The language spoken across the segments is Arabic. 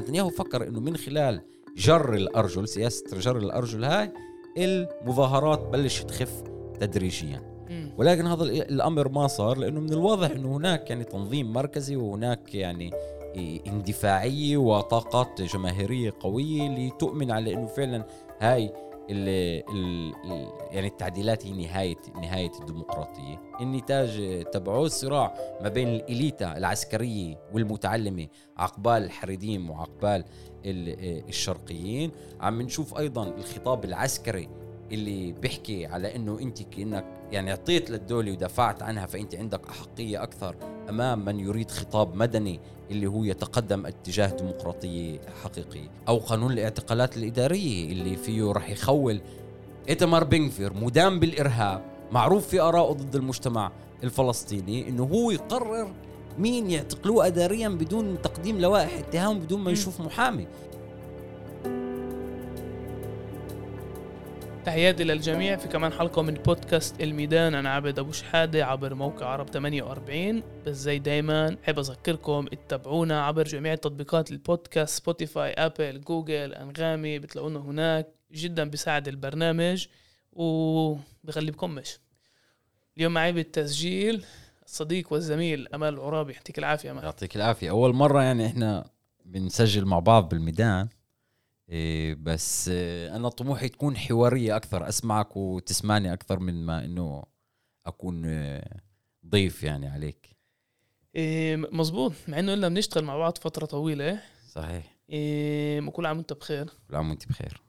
فنتنياهو فكر إنه من خلال جر الأرجل سياسة جر الأرجل هاي المظاهرات بلش تخف تدريجيا. ولكن هذا الأمر ما صار لأنه من الواضح إنه هناك يعني تنظيم مركزي وهناك يعني اندفاعية وطاقات جماهيرية قوية لتؤمن على إنه فعلا هاي ال ال يعني التعديلات هي نهاية نهاية الديمقراطية، النتاج تبعه الصراع ما بين الإليتا العسكرية والمتعلمة عقبال الحريديم وعقبال الشرقيين، عم نشوف أيضا الخطاب العسكري اللي بيحكي على إنه أنت كأنك يعني أعطيت للدولة ودافعت عنها فأنت عندك أحقية أكثر أمام من يريد خطاب مدني اللي هو يتقدم اتجاه ديمقراطية حقيقية أو قانون الاعتقالات الإدارية اللي فيه رح يخول إيتمار بنغفير مدام بالإرهاب معروف في ارائه ضد المجتمع الفلسطيني إنه هو يقرر مين يعتقلوه اداريا بدون تقديم لوائح اتهام بدون ما يشوف محامي. تحياتي للجميع في كمان حلقة من بودكاست الميدان. أنا عبد أبو شحادة عبر موقع عرب 48 بس زي دايما حب أذكركم اتبعونا عبر جميع تطبيقات البودكاست Spotify Apple Google أنغامي بتلاقونا هناك. جدا بيساعد البرنامج وبغلبكم مش. اليوم معي بالتسجيل الصديق والزميل أمال العرابي يعطيك العافية أمال. يعطيك العافية. أول مرة يعني إحنا بنسجل مع بعض بالميدان. إيه بس إيه أنا طموحي تكون حوارية أكثر أسمعك وتسمعني أكثر من ما إنه أكون إيه ضيف يعني عليك. إيه مزبوط مع إنه إلا بنشتغل مع بعض فترة طويلة صحيح. إيه وكل عام وأنت بخير. كل عام وأنت بخير.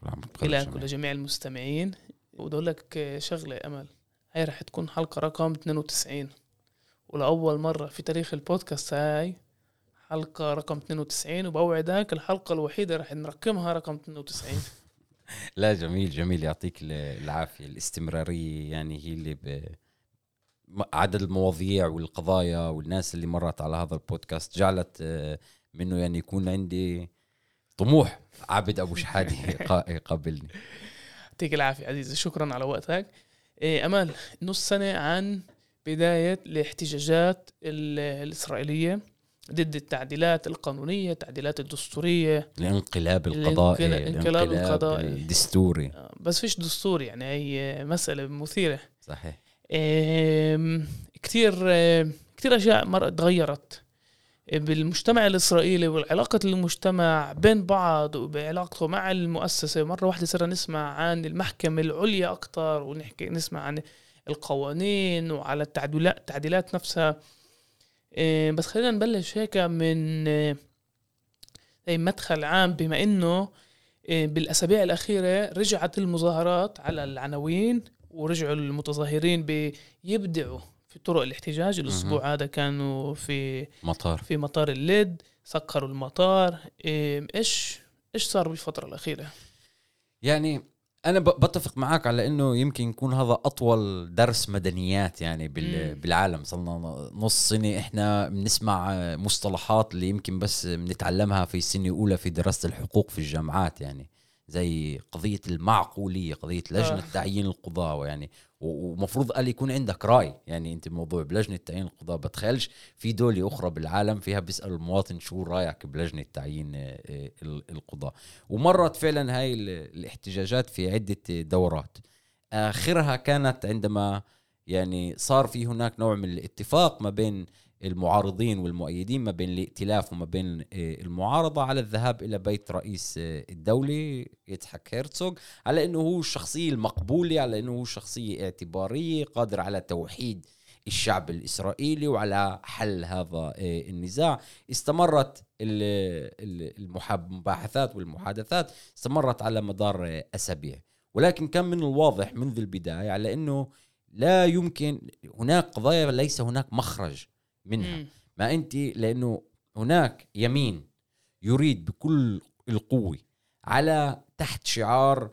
كل عام وأنت بخير لك ولجميع المستمعين وبدي أقول لك شغلة أمل. هاي رح تكون حلقة رقم 92 ولأول مرة في تاريخ البودكاست هاي حلقة رقم 92 وبوعدك الحلقة الوحيدة رح نرقمها رقم 92 لا جميل جميل. يعطيك العافية. الاستمرارية يعني هي اللي ب... عدد المواضيع والقضايا والناس اللي مرت على هذا البودكاست جعلت آه، منه يعني يكون عندي طموح. عابد أبو شحادي يقابلني. يعطيك العافية عزيزي. شكرا على وقتك. إيه، أمال نص سنة عن بداية الاحتجاجات الإسرائيلية. ضد التعديلات القانونية التعديلات الدستورية. الانقلاب القضائي الانقلاب القضائي. الدستوري. آه، بس فيش دستور يعني هي مسألة مثيرة. صحيح. كثير كثير أشياء تغيرت. بالمجتمع الإسرائيلي والعلاقة المجتمع بين بعض وبعلاقته مع المؤسسة مرة واحدة صرنا نسمع عن المحكمة العليا أكثر ونحكي نسمع عن القوانين وعلى التعديلات التعديلات نفسها. بس خلينا نبلش هيك من زي إيه، مدخل عام بما إنه إيه، بالأسابيع الأخيرة رجعت المظاهرات على العناوين ورجعوا المتظاهرين بيبدعوا في طرق الاحتجاج. الأسبوع هذا كانوا في مطار. في مطار الليد سكروا المطار. إيش إيش صار بالفترة الأخيرة؟ يعني أنا بتفق معك على إنه يمكن يكون هذا أطول درس مدنيات يعني بالعالم صرنا نص سنة إحنا بنسمع مصطلحات اللي يمكن بس بنتعلمها في السنة الاولى في دراسة الحقوق في الجامعات يعني زي قضية المعقولية قضية لجنة آه. تعيين القضاه يعني ومفروض قال يكون عندك رأي. يعني أنت الموضوع بلجنة تعيين القضاه بتخيلش في دوله أخرى بالعالم فيها بيسال المواطن شو رأيك بلجنة تعيين آه، آه، القضاه ومرت فعلا هاي الاحتجاجات في عدة دورات. آخرها كانت عندما يعني صار في هناك نوع من الاتفاق ما بين المعارضين والمؤيدين ما بين الائتلاف وما بين آه، المعارضة على الذهاب إلى بيت رئيس آه، الدولة يتحك هيرتسوغ على أنه هو الشخصية المقبولة على أنه هو شخصية اعتبارية قادر على توحيد الشعب الإسرائيلي وعلى حل هذا آه، النزاع. استمرت المباحثات والمحادثات استمرت على مدار أسابيع. ولكن كان من الواضح منذ البداية على أنه لا يمكن هناك قضايا ليس هناك مخرج منها مم. ما أنت لأنه هناك يمين يريد بكل القوة على تحت شعار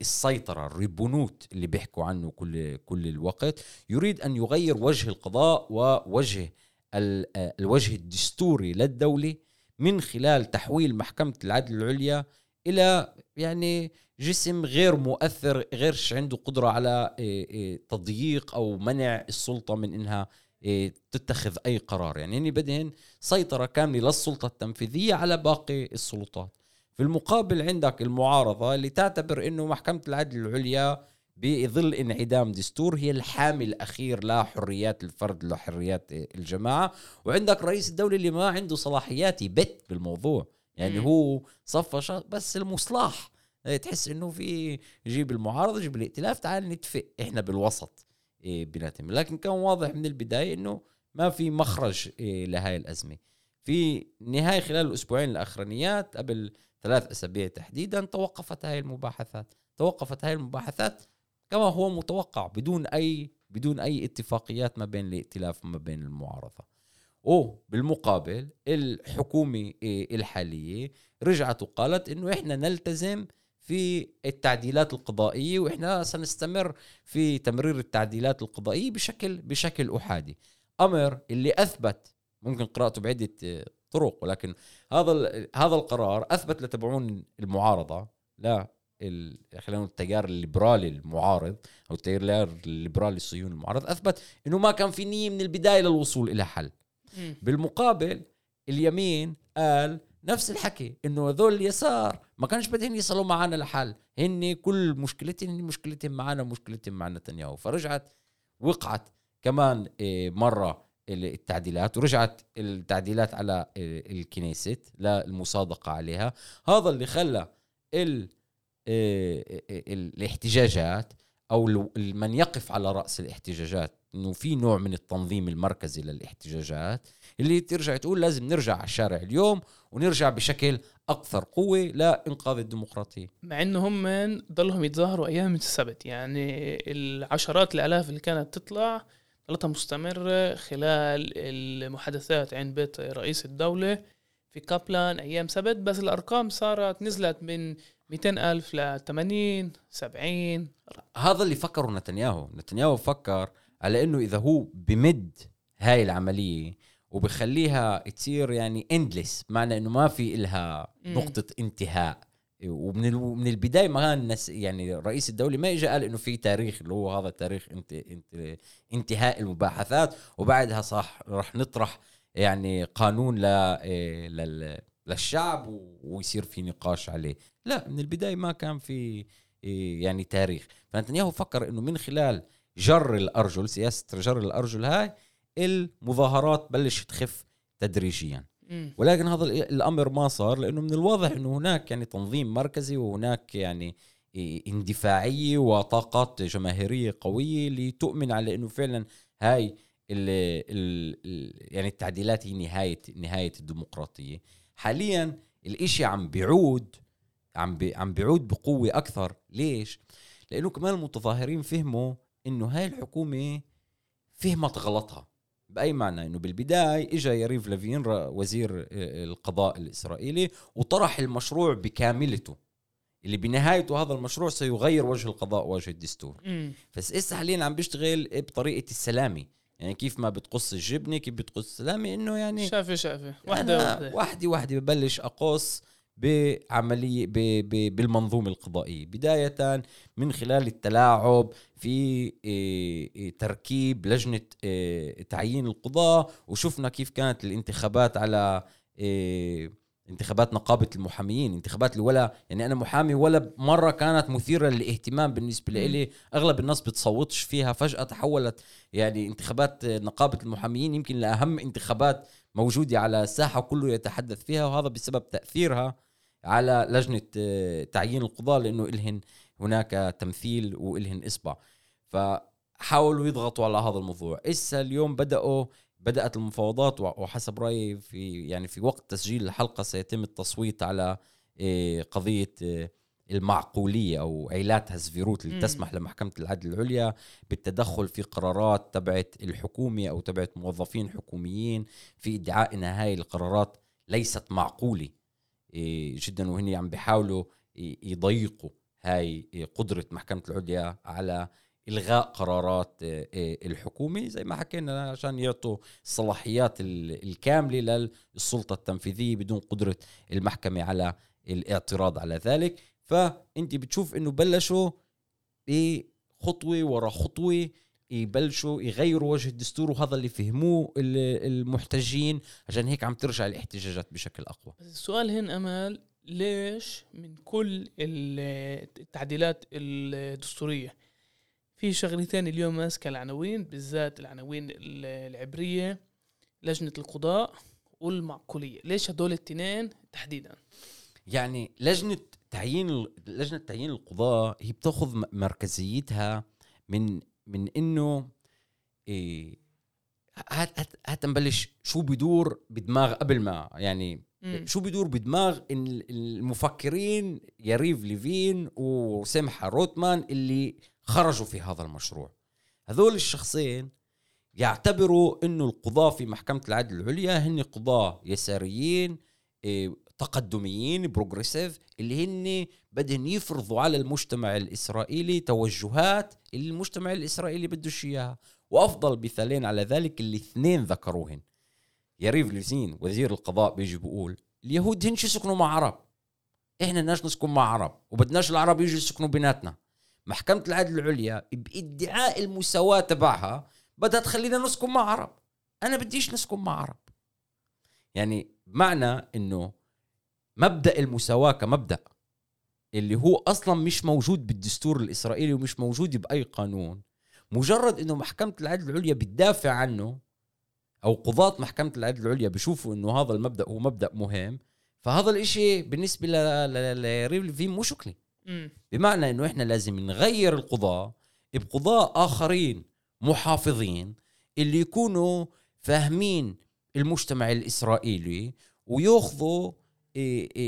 السيطرة الريبونوت اللي بيحكوا عنه كل كل الوقت يريد أن يغير وجه القضاء ووجه الوجه الدستوري للدولة من خلال تحويل محكمة العدل العليا إلى يعني جسم غير مؤثر غيرش عنده قدرة على تضييق أو منع السلطة من إنها إيه، تتخذ أي قرار. يعني هن بدهن سيطرة كاملة للسلطة التنفيذية على باقي السلطات. في المقابل عندك المعارضة اللي تعتبر إنه محكمة العدل العليا بظل انعدام دستور هي الحامي الأخير لحريات الفرد لحريات الجماعة. وعندك رئيس الدولة اللي ما عنده صلاحيات يبت بالموضوع. يعني. هو صفى بس المصلاح تحس إنه في جيب المعارضة جيب الائتلاف تعال نتفق إحنا بالوسط. إيه، بيناتهم لكن كان واضح من البداية إنه ما في مخرج إيه، لهاي الأزمة. في نهاية خلال الأسبوعين الأخرانيات قبل ثلاث أسابيع تحديدا توقفت هاي المباحثات. توقفت هاي المباحثات كما هو متوقع بدون أي بدون أي اتفاقيات ما بين الائتلاف وما بين المعارضة. وبالمقابل الحكومة إيه، الحالية رجعت وقالت إنه إحنا نلتزم في التعديلات القضائية وإحنا سنستمر في تمرير التعديلات القضائية بشكل بشكل أحادي أمر اللي أثبت ممكن قراءته بعدة آه، طرق ولكن هذا هذا القرار أثبت لتبعون المعارضة لا خلينا نقول التيار الليبرالي المعارض أو التيار الليبرالي الصهيوني المعارض أثبت إنه ما كان في نية من البداية للوصول إلى حل. بالمقابل اليمين قال نفس الحكي إنه هذول اليسار ما كانش بدهم يصلوا معنا لحل هن كل مشكلتهم هن مشكلتهم معنا مشكلتهم مع نتنياهو. فرجعت وقعت كمان إيه، مرة التعديلات ورجعت التعديلات على إيه، الكنيست للمصادقة عليها. هذا اللي خلى ال إيه، الاحتجاجات أو من يقف على رأس الاحتجاجات إنه في نوع من التنظيم المركزي للاحتجاجات اللي ترجع تقول لازم نرجع على الشارع اليوم ونرجع بشكل أكثر قوة لإنقاذ الديمقراطية. مع إنه هم ضلهم يتظاهروا أيام السبت يعني العشرات الآلاف اللي كانت تطلع ضلتها مستمرة خلال المحادثات عند بيت رئيس الدولة في كابلان أيام سبت بس الأرقام صارت نزلت من 200 ألف ل 80 70 هذا اللي فكره نتنياهو. نتنياهو فكر على إنه إذا هو بمد هاي العملية وبخليها تصير يعني اندلس معنى إنه ما في إلها. نقطة انتهاء. ومن من البداية ما كان الناس يعني رئيس الدولة ما اجى قال إنه في تاريخ اللي هو هذا تاريخ انت انت انتهاء المباحثات وبعدها صح رح نطرح يعني قانون ل إيه، لل للشعب ويصير في نقاش عليه. لا من البداية ما كان في إيه، يعني تاريخ. فنتنياهو فكر إنه من خلال جر الأرجل سياسة جر الأرجل هاي المظاهرات بلشت تخف تدريجيا. ولكن هذا ال- الأمر ما صار لأنه من الواضح إنه هناك يعني تنظيم مركزي وهناك يعني اندفاعية وطاقات جماهيرية قوية لتؤمن على إنه فعلا هاي ال ال ال يعني التعديلات هي نهايه نهاية الديمقراطية. حاليا الإشي عم بيعود عم بي عم بيعود بقوة أكثر. ليش؟ لأنه كمان المتظاهرين فهموا إنه هاي الحكومة فهمت غلطها بأي معنى؟ إنه بالبداية اجى يريف لافين وزير آه، القضاء الإسرائيلي وطرح المشروع بكاملته. اللي بنهايته هذا المشروع سيغير وجه القضاء ووجه الدستور. بس اسا حاليا عم بيشتغل بطريقة السلامي يعني كيف ما بتقص الجبنة كيف بتقص السلامي إنه يعني شافة واحدة أنا واحدة واحدة واحدة ببلش أقص بعملية بالمنظومة القضائية. بداية من خلال التلاعب في إيه، إيه، تركيب لجنة إيه، تعيين القضاة وشفنا كيف كانت الانتخابات على انتخابات نقابة المحاميين. انتخابات اللي ولا يعني أنا محامي ولا مرة كانت مثيرة للاهتمام بالنسبة. لي. أغلب الناس بتصوتش فيها. فجأة تحولت يعني انتخابات نقابة المحاميين يمكن لأهم انتخابات موجودة على الساحة وكله يتحدث فيها وهذا بسبب تأثيرها على لجنة آه، تعيين القضاة لأنه إلهن هناك تمثيل وإلهن إصبع. فحاولوا يضغطوا على هذا الموضوع. إسا اليوم بدأوا بدأت المفاوضات وحسب رأيي في يعني في وقت تسجيل الحلقة سيتم التصويت على آه، قضية آه، المعقولية أو عيلات هزفيروت اللي. تسمح لمحكمة العدل العليا بالتدخل في قرارات تبعت الحكومة أو تبعت موظفين حكوميين في إدعاء إن هاي القرارات ليست معقولة. إيه، جدا وهن عم بيحاولوا يضيقوا هاي إيه، قدرة محكمة العليا على إلغاء قرارات إيه، إيه، الحكومة. زي ما حكينا عشان يعطوا الصلاحيات ال- الكاملة للسلطة التنفيذية بدون قدرة المحكمة على الاعتراض على ذلك. فأنت بتشوف إنه بلشوا بخطوة ورا خطوة يبلشوا يغيروا وجه الدستور وهذا اللي فهموه ال- المحتجين. عشان هيك عم ترجع الاحتجاجات بشكل أقوى. السؤال هنا امل ليش من كل ال- التعديلات الدستورية في شغلتين اليوم ماسكة العناوين بالذات العناوين ال- العبرية لجنة القضاء والمعقولية؟ ليش هدول الاثنين تحديدا؟ يعني لجنة تعيين لجنة تعيين القضاء هي بتأخذ مركزيتها من من إنه إيه هات هات هات نبلش شو بدور بدماغ قبل ما يعني مم. شو بدور بدماغ ال- المفكرين يريف ليفين وسمحة روتمان اللي خرجوا في هذا المشروع هذول الشخصين يعتبروا إنه القضاة في محكمة العدل العليا هن قضاة يساريين إيه، تقدميين بروجريسيف اللي هن بدهم يفرضوا على المجتمع الإسرائيلي توجهات اللي المجتمع الإسرائيلي بدوش إياها. وأفضل مثالين على ذلك اللي اثنين ذكروهن. يريف ليزين وزير القضاء بيجي بيقول اليهود هنش يسكنوا مع عرب. إحنا بدناش نسكن مع عرب وبدناش العرب يجوا يسكنوا بيناتنا. محكمة العدل العليا بإدعاء المساواة تبعها بدها تخلينا نسكن مع عرب. أنا بديش نسكن مع عرب. يعني بمعنى إنه مبدأ المساواة كمبدأ اللي هو أصلا مش موجود بالدستور الإسرائيلي ومش موجود بأي قانون مجرد إنه محكمة العدل العليا بتدافع عنه أو قضاة محكمة العدل العليا بيشوفوا إنه هذا المبدأ هو مبدأ مهم فهذا الإشي بالنسبة ل- ل- لريف ليفين مو شكلي. بمعنى إنه إحنا لازم نغير القضاة بقضاة آخرين محافظين اللي يكونوا فاهمين المجتمع الإسرائيلي وياخذوا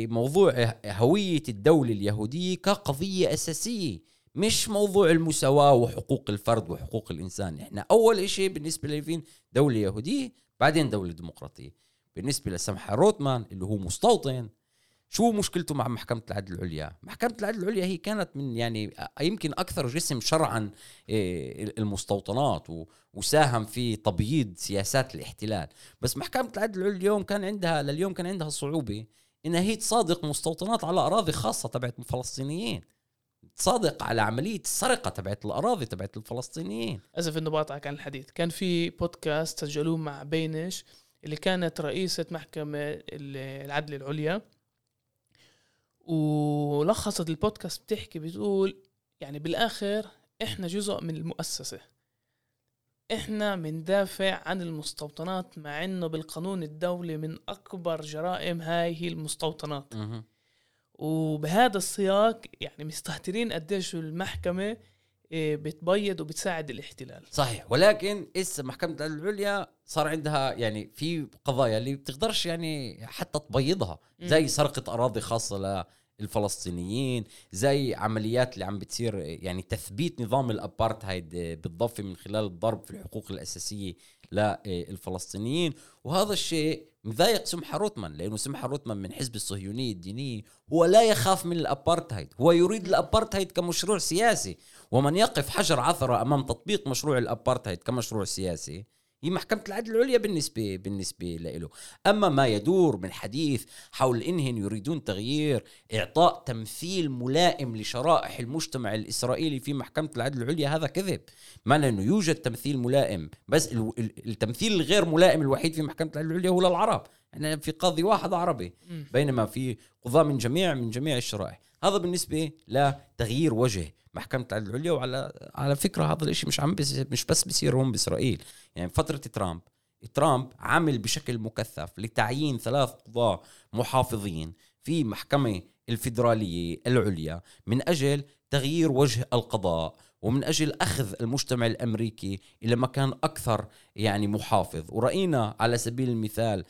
موضوع هوية الدولة اليهودية كقضية أساسية مش موضوع المساواة وحقوق الفرد وحقوق الإنسان. إحنا أول إشي بالنسبة لليفين دولة يهودية بعدين دولة ديمقراطية. بالنسبة لسمحة روتمان اللي هو مستوطن شو مشكلته مع محكمة العدل العليا؟ محكمة العدل العليا هي كانت من يعني يمكن أكثر جسم شرعا إيه، المستوطنات وساهم في تبييض سياسات الاحتلال. بس محكمة العدل العليا اليوم كان عندها لليوم كان عندها صعوبة إنها هي تصادق مستوطنات على أراضي خاصة تبعت الفلسطينيين. تصادق على عملية السرقة تبعت الأراضي تبعت الفلسطينيين. اسف إنه بقطعك عن الحديث. كان في بودكاست سجلوه مع بينش اللي كانت رئيسة محكمة ال- العدل العليا. ولخصت البودكاست بتحكي بتقول يعني بالآخر إحنا جزء من المؤسسة. إحنا بندافع عن المستوطنات مع إنه بالقانون الدولي من أكبر جرائم هاي هي المستوطنات. وبهذا السياق يعني مستهترين قديش المحكمة إيه، بتبيض وبتساعد الاحتلال. صحيح. ولكن اسا محكمة العليا صار عندها يعني في قضايا اللي بتقدرش يعني حتى تبيضها زي سرقة أراضي خاصة للفلسطينيين زي عمليات اللي عم بتصير يعني تثبيت نظام الأبارتهايد بالضبط من خلال الضرب في الحقوق الأساسية للفلسطينيين. وهذا الشيء مضايق سمحة روتمان لأنه سمحة روتمان من حزب الصهيونية الدينية هو لا يخاف من الأبارتهايد هو يريد الأبارتهايد كمشروع سياسي. ومن يقف حجر عثرة أمام تطبيق مشروع الأبارتهايد كمشروع سياسي هي محكمة العدل العليا بالنسبة بالنسبة له أما ما يدور من حديث حول إنهم يريدون تغيير إعطاء تمثيل ملائم لشرائح المجتمع الإسرائيلي في محكمة العدل العليا هذا كذب. معنى أنه يوجد تمثيل ملائم بس ال- ال- التمثيل الغير ملائم الوحيد في محكمة العدل العليا هو للعرب. إحنا في قاضي واحد عربي. بينما في قضاة من جميع من جميع الشرائح. هذا بالنسبة لتغيير وجه. محكمة العدل العليا وعلى على فكرة هذا الإشي مش عم بس مش بس بصير هون بإسرائيل. يعني فترة ترامب. ترامب عمل بشكل مكثف لتعيين ثلاث قضاة محافظين في محكمة الفيدرالية العليا من أجل تغيير وجه القضاء ومن أجل أخذ المجتمع الأمريكي إلى مكان أكثر يعني محافظ. ورأينا على سبيل المثال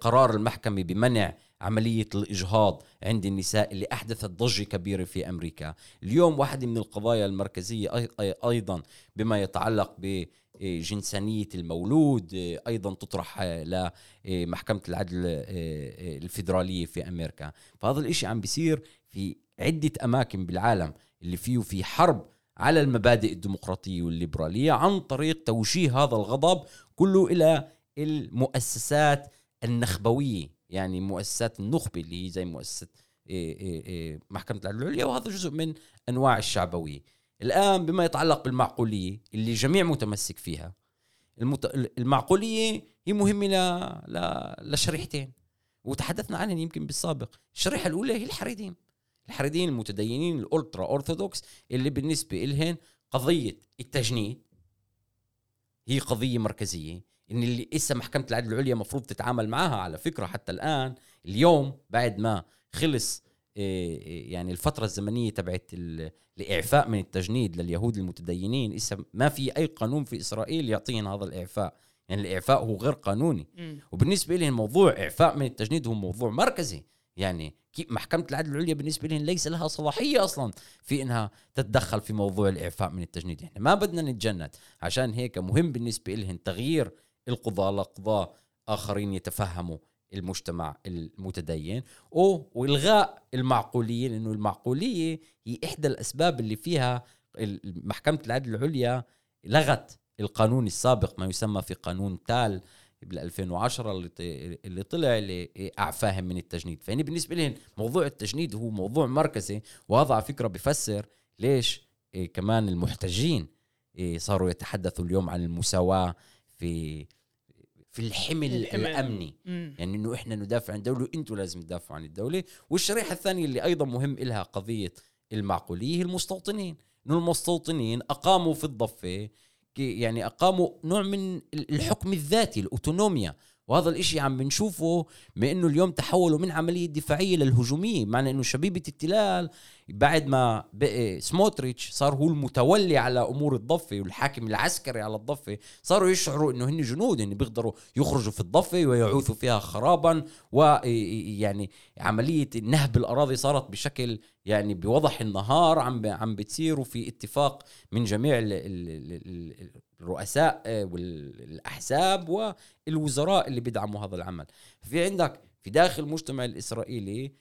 قرار المحكمة بمنع عملية الإجهاض عند النساء اللي أحدثت ضجة كبيرة في أمريكا. اليوم واحدة من القضايا المركزية أي- أي- أيضا بما يتعلق بجنسانية المولود إيه، أيضا تطرح آه، لمحكمة العدل الفيدرالية في أمريكا. فهذا الإشي عم بيصير في عدة أماكن بالعالم اللي فيه في حرب على المبادئ الديمقراطية والليبرالية عن طريق توجيه هذا الغضب كله إلى المؤسسات النخبوية. يعني مؤسسات النخبة اللي هي زي مؤسسة إيه إيه إيه محكمة العدل العليا وهذا جزء من أنواع الشعبوية. الآن بما يتعلق بالمعقولية اللي الجميع متمسك فيها المت... المعقولية هي مهمة ل... ل... لشريحتين. وتحدثنا عنهن يمكن بالسابق. الشريحة الأولى هي الحريدين. الحريدين المتدينين الألترا اورثودوكس اللي بالنسبة لهم قضية التجنيد هي قضية مركزية. إن اللي إسا محكمة العدل العليا مفروض تتعامل معها على فكرة حتى الآن اليوم بعد ما خلص إيه، يعني الفترة الزمنية تبعت الإعفاء من التجنيد لليهود المتدينين إسا ما في أي قانون في إسرائيل يعطيهم هذا الإعفاء. يعني الإعفاء هو غير قانوني. وبالنسبة لهم موضوع إعفاء من التجنيد هو موضوع مركزي. يعني محكمة العدل العليا بالنسبة لهم ليس لها صلاحية أصلا في إنها تتدخل في موضوع الإعفاء من التجنيد. إحنا ما بدنا نتجند. عشان هيك مهم بالنسبة لهم تغيير القضاة لقضاة آخرين يتفهموا المجتمع المتدين والغاء المعقوليه لأنه المعقولية هي إحدى الأسباب اللي فيها محكمة العدل العليا لغت القانون السابق ما يسمى في قانون تال بال 2010 اللي طلع اللي اعفاهم من التجنيد. فهني بالنسبة لهم موضوع التجنيد هو موضوع مركزي وهذا على فكرة بفسر ليش إيه كمان المحتجين إيه صاروا يتحدثوا اليوم عن المساواة في في الحمل, الحمل. الأمني. مم. يعني إنه إحنا ندافع عن الدولة وأنتم لازم تدافعوا عن الدولة. والشريحة الثانية اللي أيضا مهم لها قضية المعقولية هي المستوطنين. إنه المستوطنين أقاموا في الضفة يعني أقاموا نوع من الحكم الذاتي الأوتونوميا. وهذا الإشي عم بنشوفه بأنه اليوم تحولوا من عملية دفاعية للهجومية. معنى إنه شبيبة التلال بعد ما بقي سموتريتش صار هو المتولي على أمور الضفة والحاكم العسكري على الضفة صاروا يشعروا إنه هن جنود ان بيقدروا يخرجوا في الضفة ويعوثوا فيها خرابا ويعني عملية نهب الأراضي صارت بشكل يعني بوضح النهار عم عم بتصير وفي اتفاق من جميع الرؤساء آه، والأحزاب والوزراء اللي بيدعموا هذا العمل. في عندك في داخل المجتمع الإسرائيلي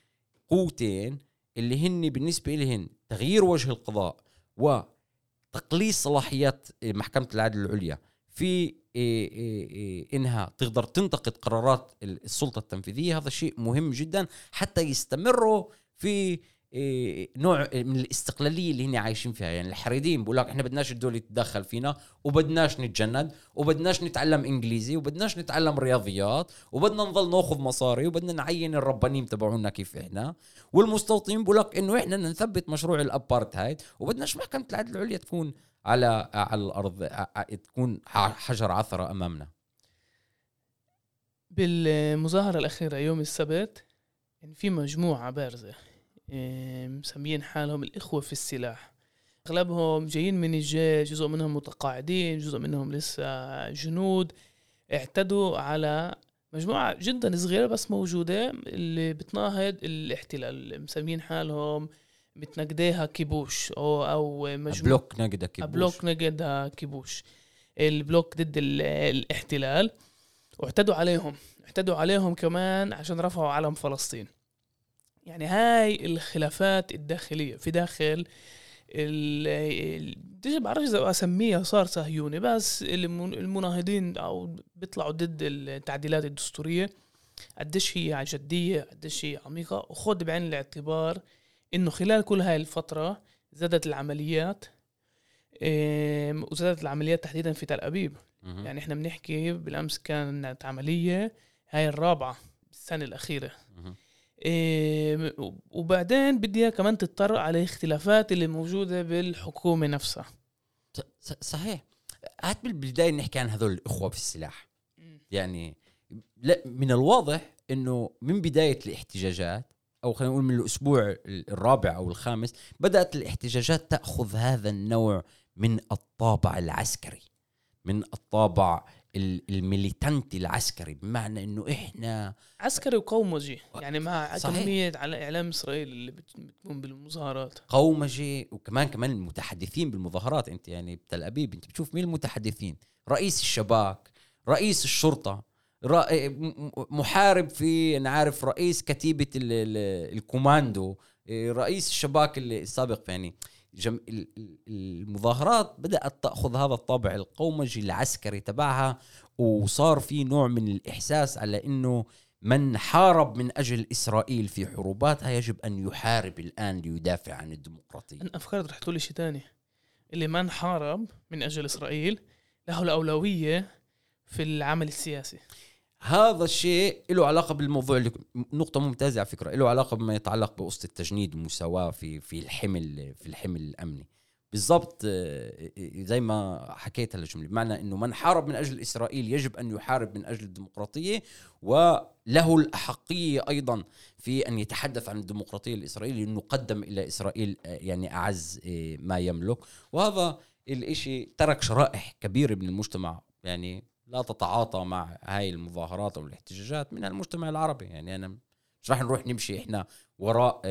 قوتين اللي هن بالنسبة لهن تغيير وجه القضاء وتقليص صلاحيات آه، محكمة العدل العليا في آه، إنها تقدر تنتقد قرارات السلطة التنفيذية. هذا شيء مهم جدا حتى يستمروا في إيه، نوع من الاستقلالية اللي هن عايشين فيها. يعني الحريدين بقول لك إحنا بدناش الدولة تتدخل فينا وبدناش نتجند وبدناش نتعلم إنجليزي وبدناش نتعلم رياضيات وبدنا نضل ناخذ مصاري وبدنا نعين الربانيم تبعونا كيف إحنا. والمستوطنين بقول لك إنه إحنا نثبت مشروع الأبارتهايد وبدناش محكمة العدل العليا تكون على على الأرض تكون حجر عثرة أمامنا. بالمظاهرة الأخيرة يوم السبت يعني في مجموعة بارزة. إيه، مسميين حالهم الإخوة في السلاح. أغلبهم جايين من الجيش جزء منهم متقاعدين جزء منهم لسه جنود. اعتدوا على مجموعة جدا صغيرة بس موجودة اللي بتناهض الاحتلال. مسمين حالهم מתנגדי הכיבוש أو أو مجموعة בלוק נגד הכיבוש. בלוק נגד הכיבוש. ال בלוק ضد الاحتلال. واعتدوا عليهم. اعتدوا عليهم كمان عشان رفعوا علم فلسطين. يعني هاي الخلافات الداخلية في داخل ال بعرفش إذا أسميها صار صهيوني بس المناهضين أو بيطلعوا ضد التعديلات الدستورية. قديش هي جدية قديش هي عميقة وخذ بعين الاعتبار إنه خلال كل هاي الفترة زادت العمليات وزادت العمليات تحديدا في تل أبيب. يعني إحنا بنحكي بالأمس كانت عملية هاي الرابعة السنة الأخيرة. وبعدين بدي كمان تتطرق على الاختلافات اللي موجودة بالحكومة نفسها. صحيح. هات بالبداية نحكي عن هذول الإخوة في السلاح. يعني لا من الواضح إنه من بداية الاحتجاجات أو خلينا نقول من الأسبوع الرابع أو الخامس بدأت الاحتجاجات تأخذ هذا النوع من الطابع العسكري من الطابع الميليتانتي العسكري بمعنى إنه إحنا عسكري وقومجي يعني مع كمية على إعلام إسرائيل اللي بتقوم بالمظاهرات. قومجي وكمان كمان المتحدثين بالمظاهرات. أنت يعني بتل أبيب أنت بتشوف مين المتحدثين؟ رئيس الشباك رئيس الشرطة محارب في أنا عارف رئيس كتيبة الكوماندو رئيس الشباك السابق يعني جم... المظاهرات بدأت تأخذ هذا الطابع القومجي العسكري تبعها وصار في نوع من الإحساس على أنه من حارب من أجل إسرائيل في حروباتها يجب أن يحارب الآن ليدافع عن الديمقراطية. أنا أفكرت رح تقول شيء ثاني اللي ما انحارب من أجل إسرائيل له الأولوية في العمل السياسي. هذا الشيء له علاقة بالموضوع اللي نقطة ممتازة على فكرة له علاقة بما يتعلق بقصه التجنيد والمساواه في في الحمل في الحمل الأمني. بالضبط آه، زي ما حكيت هالجمله بمعنى إنه من حارب من أجل إسرائيل يجب أن يحارب من أجل الديمقراطية وله الأحقية أيضا في أن يتحدث عن الديمقراطية الإسرائيلية انه قدم إلى إسرائيل آه، يعني أعز آه، ما يملك. وهذا الإشي ترك شرائح كبيرة من المجتمع يعني لا تتعاطى مع هاي المظاهرات أو الاحتجاجات من المجتمع العربي. يعني أنا مش راح نروح نمشي إحنا وراء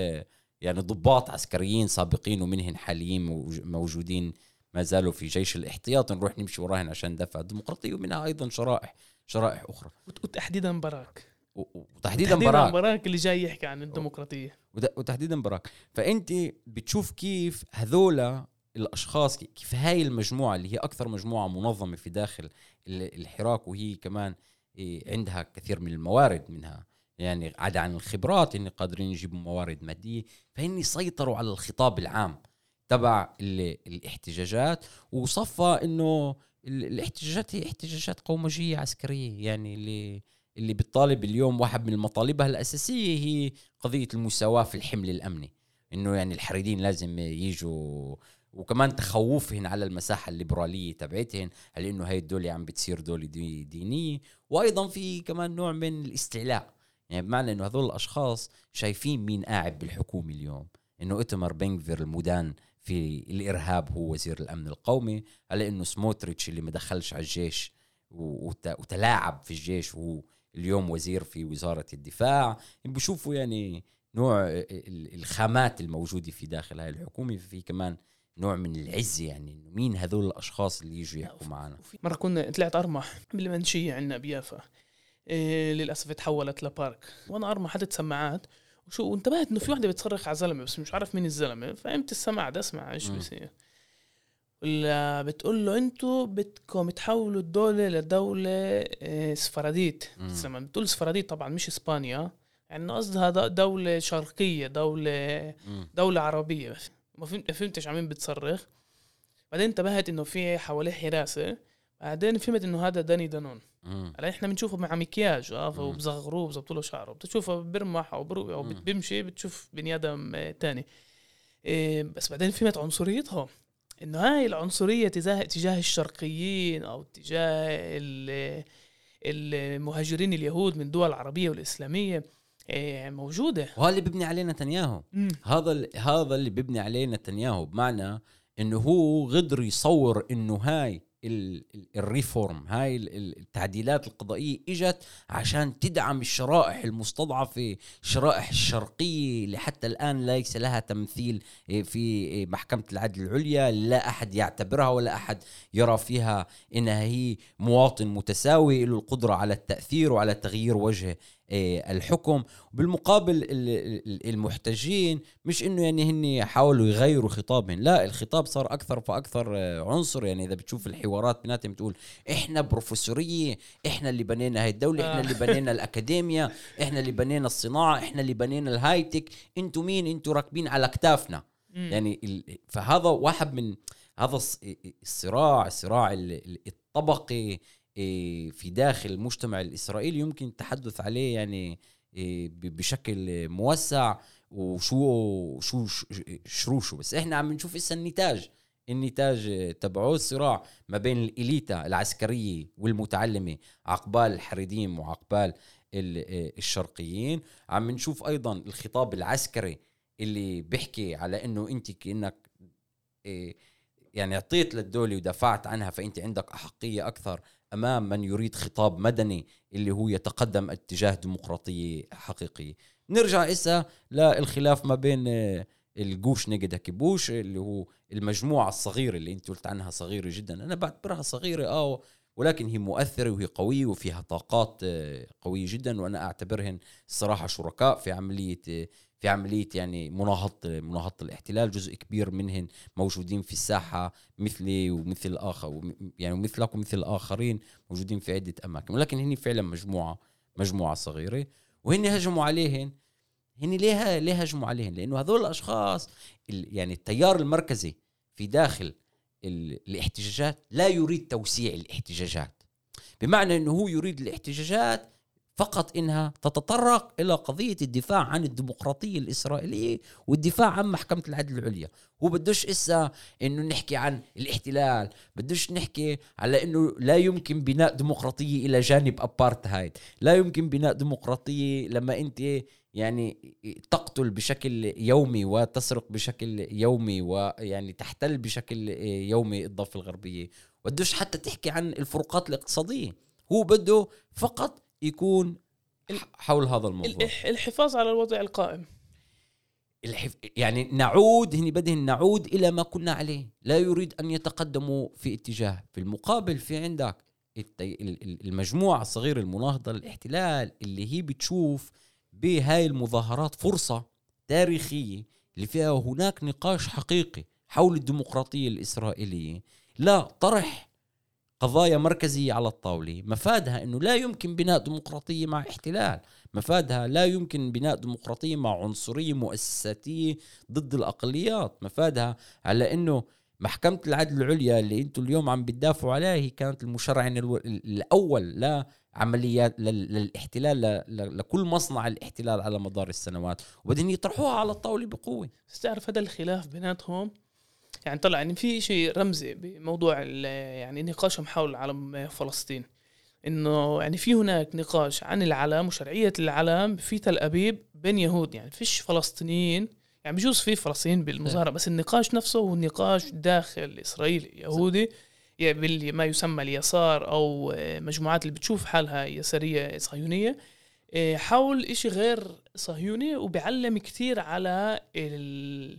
يعني ضباط عسكريين سابقين ومنهن حاليين موجودين ما زالوا في جيش الاحتياط نروح نمشي وراهن عشان دفع الديمقراطية ومنها أيضا شرائح شرائح أخرى. وتحديدا براك. وتحديدا براك. براك اللي جاي يحكي عن الديمقراطية. وتحديدا براك. فأنت بتشوف كيف هذولا الأشخاص كيف هاي المجموعة اللي هي أكثر مجموعة منظمة في داخل الحراك وهي كمان إيه، عندها كثير من الموارد منها. يعني عدا عن الخبرات ان قادرين يجيبوا موارد مادية فهن سيطروا على الخطاب العام تبع الاحتجاجات. وصفى إنه الاحتجاجات هي احتجاجات قومجية عسكرية. يعني اللي اللي بتطالب اليوم واحد من مطالبها الأساسية هي قضية المساواة في الحمل الأمني. إنه يعني الحريدين لازم يجوا وكمان تخوفهن على المساحة الليبرالية تبعتهن على إنه هاي الدولة عم بتصير دولة دينية. وأيضا في كمان نوع من الاستعلاء. يعني بمعنى إنه هذول الأشخاص شايفين مين قاعد بالحكومة اليوم. إنه إتمر بنكفير المدان في الإرهاب هو وزير الأمن القومي على إنه سموتريتش اللي ما دخلش على الجيش وتلاعب في الجيش وهو اليوم وزير في وزارة الدفاع. بشوفوا يعني نوع الخامات الموجودة في داخل هاي الحكومة. في كمان نوع من العزة يعني مين هذول الأشخاص اللي يجوا يحكوا معنا؟ مرة كنا طلعت أرمح بالمنشية عندنا بيافا. إيه للأسف تحولت لبارك. وأنا ارمى حدث سماعات. وشو وانتبهت إنه في وحده بتصرخ على زلمه بس مش عارف مين الزلمة. فقمت السماعة اسمع إيش بيصير. ولا بتقول له أنتوا بدكم تحولوا الدولة لدولة إيه، سفراديت. لما بتقول سفراديت طبعا مش إسبانيا. يعني قصدها دولة شرقية دولة دولة عربية ما فهمتش على مين بتصرخ. بعدين انتبهت إنه في حواليه حراسة. بعدين فهمت إنه هذا داني دانون. هلا إحنا بنشوفه مع مكياج آه وبصغروه بظبطوا له شعره. بتشوفه برمح أو برو أو بيمشي بتشوف بني آدم تاني. إيه بس بعدين فهمت عنصريتهم. إنه هاي العنصرية تجاه تجاه الشرقيين أو تجاه المهاجرين اليهود من الدول العربيه والإسلامية. موجودة. وهذا اللي بيبني عليه نتنياهو. هذا هذا اللي بيبني عليه نتنياهو بمعنى إنه هو قدر يصور إنه هاي الريفورم هاي التعديلات القضائية إجت عشان تدعم الشرائح المستضعفة الشرائح الشرقية اللي حتى الآن ليس لها تمثيل إيه، في إيه، محكمة العدل العليا لا أحد يعتبرها ولا أحد يرى فيها إنها هي مواطن متساوي له القدرة على التأثير وعلى تغيير وجه الحكم. بالمقابل المحتجين مش إنه يعني هن حاولوا يغيروا خطابهم. لا الخطاب صار أكثر فأكثر آه، عنصر. يعني إذا بتشوف الحوارات بيناتهم بتقول إحنا بروفيسورية إحنا اللي بنينا هاي الدولة إحنا اللي بنينا الاكاديميا إحنا اللي بنينا الصناعة إحنا اللي بنينا الهايتك أنتم مين؟ أنتم راكبين على اكتافنا يعني فهذا واحد من هذا الصراع الصراع الطبقي في داخل المجتمع الاسرائيلي يمكن التحدث عليه يعني إيه، بشكل موسع وشو شو شروشه. بس إحنا عم نشوف هسه النتاج النتاج تبعه الصراع ما بين الإليتا العسكرية والمتعلمة عقبال الحريديم وعقبال الشرقيين. عم نشوف أيضا الخطاب العسكري اللي بيحكي على أنه أنت كأنك يعني أعطيت للدولة ودفعت عنها فأنت عندك أحقية أكثر أمام من يريد خطاب مدني اللي هو يتقدم اتجاه ديمقراطيه حقيقيه نرجع إسا للخلاف ما بين آه، الجوش نجد كبوش اللي هو المجموعة الصغيرة اللي أنت قلت عنها صغيرة جدا. أنا بعتبرها صغيرة آه ولكن هي مؤثرة وهي قوية وفيها طاقات آه، قوية جدا وأنا أعتبرهن الصراحة شركاء في عملية آه، في عملية يعني مناهضه مناهضه الاحتلال جزء كبير منهم موجودين في الساحة مثلي ومثل آخر يعني مثلك ومثل الآخرين موجودين في عدة أماكن. ولكن هن فعلا مجموعه مجموعة صغيرة. وهن هجموا عليهن. هن ليه ليه هجموا عليهن. لأنه هذول الأشخاص يعني التيار المركزي في داخل ال- الاحتجاجات لا يريد توسيع الاحتجاجات. بمعنى إنه هو يريد الاحتجاجات فقط إنها تتطرق إلى قضية الدفاع عن الديمقراطية الإسرائيلية والدفاع عن محكمة العدل العليا. هو بدوش إسا إنه نحكي عن الاحتلال بدوش نحكي على إنه لا يمكن بناء ديمقراطية إلى جانب ابارتهايد لا يمكن بناء ديمقراطية لما أنت يعني تقتل بشكل يومي وتسرق بشكل يومي ويعني تحتل بشكل يومي الضفة الغربية. بدوش حتى تحكي عن الفروقات الاقتصادية. هو بده فقط يكون حول هذا الموضوع. الح- الحفاظ على الوضع القائم. الحف... يعني نعود هني بدهن نعود إلى ما كنا عليه. لا يريد أن يتقدموا في اتجاه. في المقابل في عندك المجموعة الصغيرة المناهضة للاحتلال اللي هي بتشوف بهاي المظاهرات فرصة تاريخية اللي فيها هناك نقاش حقيقي حول الديمقراطية الإسرائيلية. لا طرح قضايا مركزية على الطاولة. مفادها إنه لا يمكن بناء ديمقراطية مع احتلال. مفادها لا يمكن بناء ديمقراطية مع عنصرية مؤسساتية ضد الأقليات. مفادها على إنه محكمة العدل العليا اللي أنتم اليوم عم بتدافعوا عليها هي كانت المشرعن الأول لعمليات لل- للاحتلال لكل مصنع الاحتلال على مدار السنوات. وبدهم يطرحوها على الطاولة بقوة. بس تعرف هذا الخلاف بيناتهم؟ يعني طلع يعني في شيء رمزي بموضوع يعني نقاشهم حول علم فلسطين. إنه يعني في هناك نقاش عن العلم وشرعية العلم في تل أبيب بين يهود. يعني فيش فلسطينيين يعني بجوز في فلسطينيين بالمظاهرة بس النقاش نفسه هو نقاش داخل اسرائيل يهودي يعني ما يسمى اليسار أو آه، مجموعات اللي بتشوف حالها يسارية صهيونية آه، حول إشي غير صهيوني وبيعلم كتير على ال...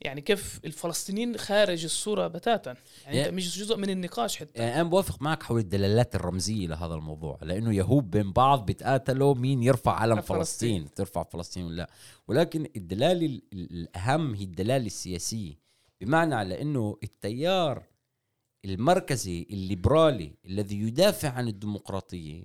يعني كيف الفلسطينيين خارج الصورة بتاتا يعني يا- أنت مش جزء من النقاش حتى يعني أنا بوافق معك حول الدلالات الرمزية لهذا الموضوع لأنه يهود بين بعض بيتقاتلوا مين يرفع علم فلسطين. فلسطين ترفع فلسطين ولا لا ولكن الدلاله ال- ال- الأهم هي الدلاله السياسيه بمعنى على إنه التيار المركزي الليبرالي الذي يدافع عن الديمقراطية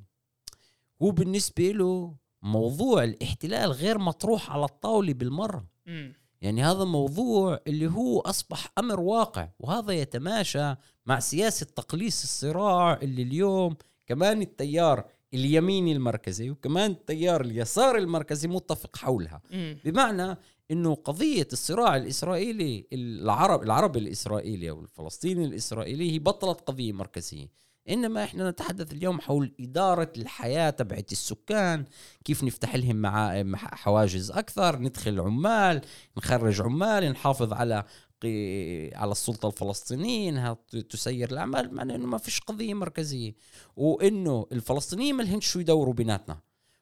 هو بالنسبة له موضوع الاحتلال غير مطروح على الطاولة بالمرة مم. يعني هذا موضوع اللي هو أصبح أمر واقع وهذا يتماشى مع سياسة تقليص الصراع اللي اليوم كمان التيار اليميني المركزي وكمان التيار اليسار المركزي متفق حولها مم. بمعنى إنه قضية الصراع الإسرائيلي العرب العربي الإسرائيلي أو الفلسطيني الإسرائيلي هي بطلت قضية مركزية إنما إحنا نتحدث اليوم حول إدارة الحياة تبعت السكان كيف نفتح لهم مع مع حواجز أكثر ندخل عمال نخرج عمال نحافظ على على السلطة الفلسطينية إنها تسير الأعمال معنى إنه ما فيش قضية مركزية. وإنه الفلسطينيين ما لهمش شو يدوروا بيناتنا.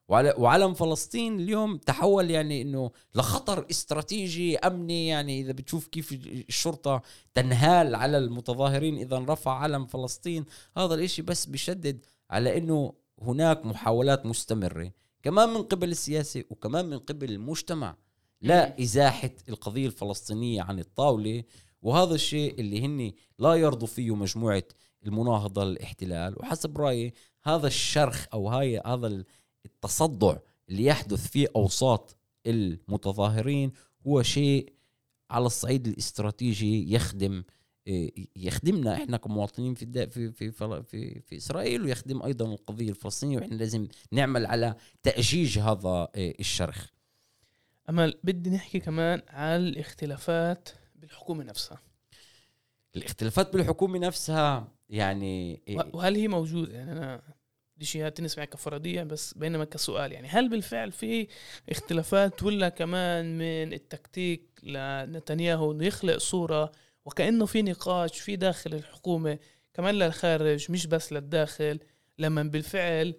وعلم فلسطين اليوم تحول يعني إنه لخطر استراتيجي أمني يعني إذا بتشوف كيف الشرطة تنهال على المتظاهرين إذا رفع علم فلسطين. هذا الإشي بس بيشدد على إنه هناك محاولات مستمرة كمان من قبل السياسة وكمان من قبل المجتمع لا إزاحة القضية الفلسطينية عن الطاولة. وهذا الشيء اللي هن لا يرضوا فيه مجموعة المناهضة للاحتلال. وحسب رأيي هذا الشرخ أو هاي هذا التصدع اللي يحدث في أوساط المتظاهرين هو شيء على الصعيد الاستراتيجي يخدم إيه، يخدمنا إحنا كمواطنين في في في في, في إسرائيل ويخدم أيضا القضية الفلسطينية وإحنا لازم نعمل على تأجيج هذا إيه، الشرخ. أمل بدي نحكي كمان على الاختلافات بالحكومة نفسها. الاختلافات بالحكومة نفسها يعني و- وهل هي موجودة؟ يعني أنا دي شيء تنسمع كفرضية بس بينما كسؤال يعني هل بالفعل في اختلافات ولا كمان من التكتيك لنتنياهو إنه يخلق صورة وكأنه في نقاش في داخل الحكومة كمان للخارج مش بس للداخل لما بالفعل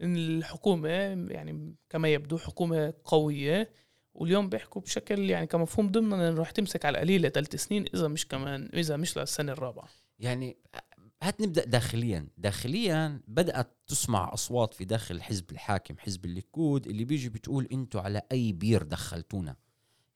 الحكومة يعني كما يبدو حكومة قوية واليوم بيحكوا بشكل يعني كمفهوم ضمن إنه رح تمسك على القليلة ثلاث سنين إذا مش كمان إذا مش للسنة الرابعة. يعني هات نبدا داخليا. داخليا بدأت تسمع أصوات في داخل الحزب الحاكم حزب الليكود اللي بيجي بتقول أنتوا على أي بير دخلتونا.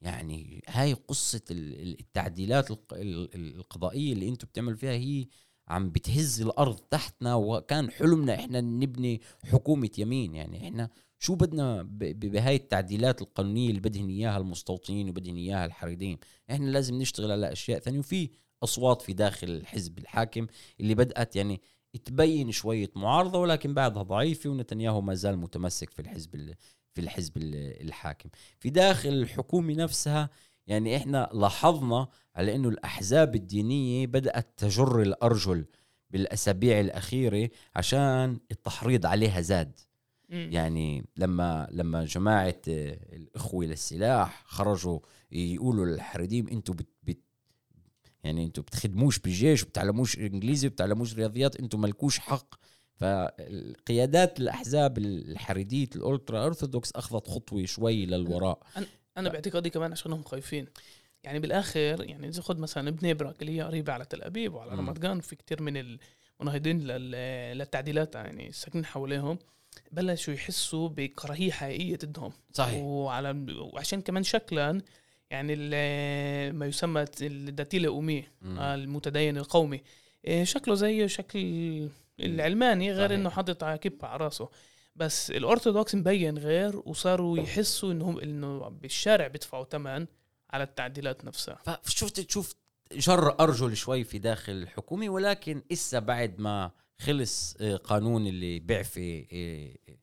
يعني هاي قصة ال- ال- التعديلات الق- ال- ال- القضائية اللي أنتوا بتعملوا فيها هي عم بتهز الأرض تحتنا وكان حلمنا إحنا نبني حكومة يمين. يعني إحنا شو بدنا بهاي التعديلات القانونية اللي بدهن إياها المستوطنين وبدهن إياها الحريدين. إحنا لازم نشتغل على أشياء ثانية. وفي أصوات في داخل الحزب الحاكم اللي بدأت يعني تبين شوية معارضة ولكن بعدها ضعيفة ونتنياهو ما زال متمسك في الحزب ال- في الحزب ال- الحاكم في داخل الحكومة نفسها يعني إحنا لاحظنا على إنه الأحزاب الدينية بدأت تجر الأرجل بالأسابيع الأخيرة عشان التحريض عليها زاد. يعني لما لما جماعة الإخوة للسلاح خرجوا يقولوا للحريديم أنتم بت, بت يعني أنتم بتخدموش بالجيش وبتعلموش انجليزي وبتعلموش رياضيات أنتم ملكوش حق. فقيادات الأحزاب الحريدية الالترا أرثوذكس أخذت خطوة شوي للوراء. أنا باعتقادي كمان عشانهم خايفين. يعني بالآخر يعني إذا خذ مثلا برك اللي هي قريبة على تل أبيب وعلى. رمضان وفي كتير من المناهضين لل- للتعديلات يعني الساكنين حواليهم بلشوا يحسوا بكراهية حقيقية ضدهم. وعلى وعشان كمان شكلا يعني ال- ما يسمى الداتيل الأمي مم. المتدين القومي إيه، شكله زي شكل العلماني غير صحيح. إنه حاطط على كبة على راسه بس الأرثوذكس مبين غير وصاروا يحسوا انهم إنه بالشارع بيدفعوا ثمن على التعديلات نفسها فشفت تشوف جر أرجل شوي في داخل الحكومة ولكن إسا بعد ما خلص آه، قانون اللي بيعفي آه،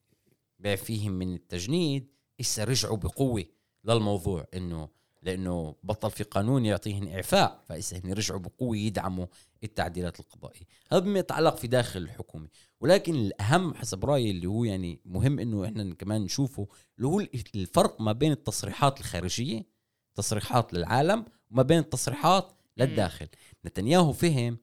بيعفيهم من التجنيد إسا رجعوا بقوة للموضوع إنه لأنه بطل في قانون يعطيهم إعفاء فاسا هن رجعوا بقوة يدعموا التعديلات القضائية. هذا بما يتعلق في داخل الحكومة. ولكن الأهم حسب رأيي اللي هو يعني مهم إنه إحنا كمان نشوفه اللي هو الفرق ما بين التصريحات الخارجية تصريحات للعالم وما بين التصريحات للداخل. نتنياهو فهم